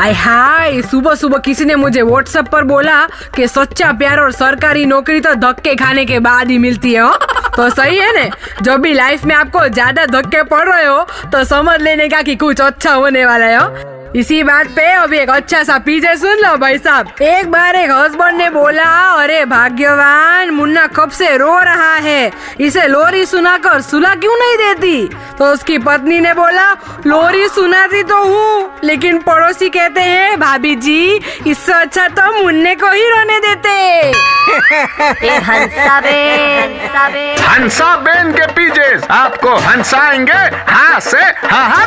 आई हाय सुबह सुबह किसी ने मुझे व्हाट्सएप पर बोला कि सच्चा प्यार और सरकारी नौकरी तो धक्के खाने के बाद ही मिलती है, हो। तो सही है ना? जब भी लाइफ में आपको ज़्यादा धक्के पड़ रहे हो तो समझ लेने का कि कुछ अच्छा होने वाला है, हो। इसी बात पे अभी एक अच्छा सा पीछे सुन लो भाई साहब। एक बार एक हस्बैंड ने बोला अरे भाग्यवान मुन्ना कब से रो रहा है? इसे लोरी सुनाकर सुला क्यों नहीं देती? तो उसकी पत्नी ने बोला लोरी सुनाती तो हूँ लेकिन पड़ोसी कहते हैं भाभी जी इससे अच्छा तो मुन्ने को ही रोने देते। हंसा बेन के पीजे आपको हंसाएँगे हाँ से हाँ हाँ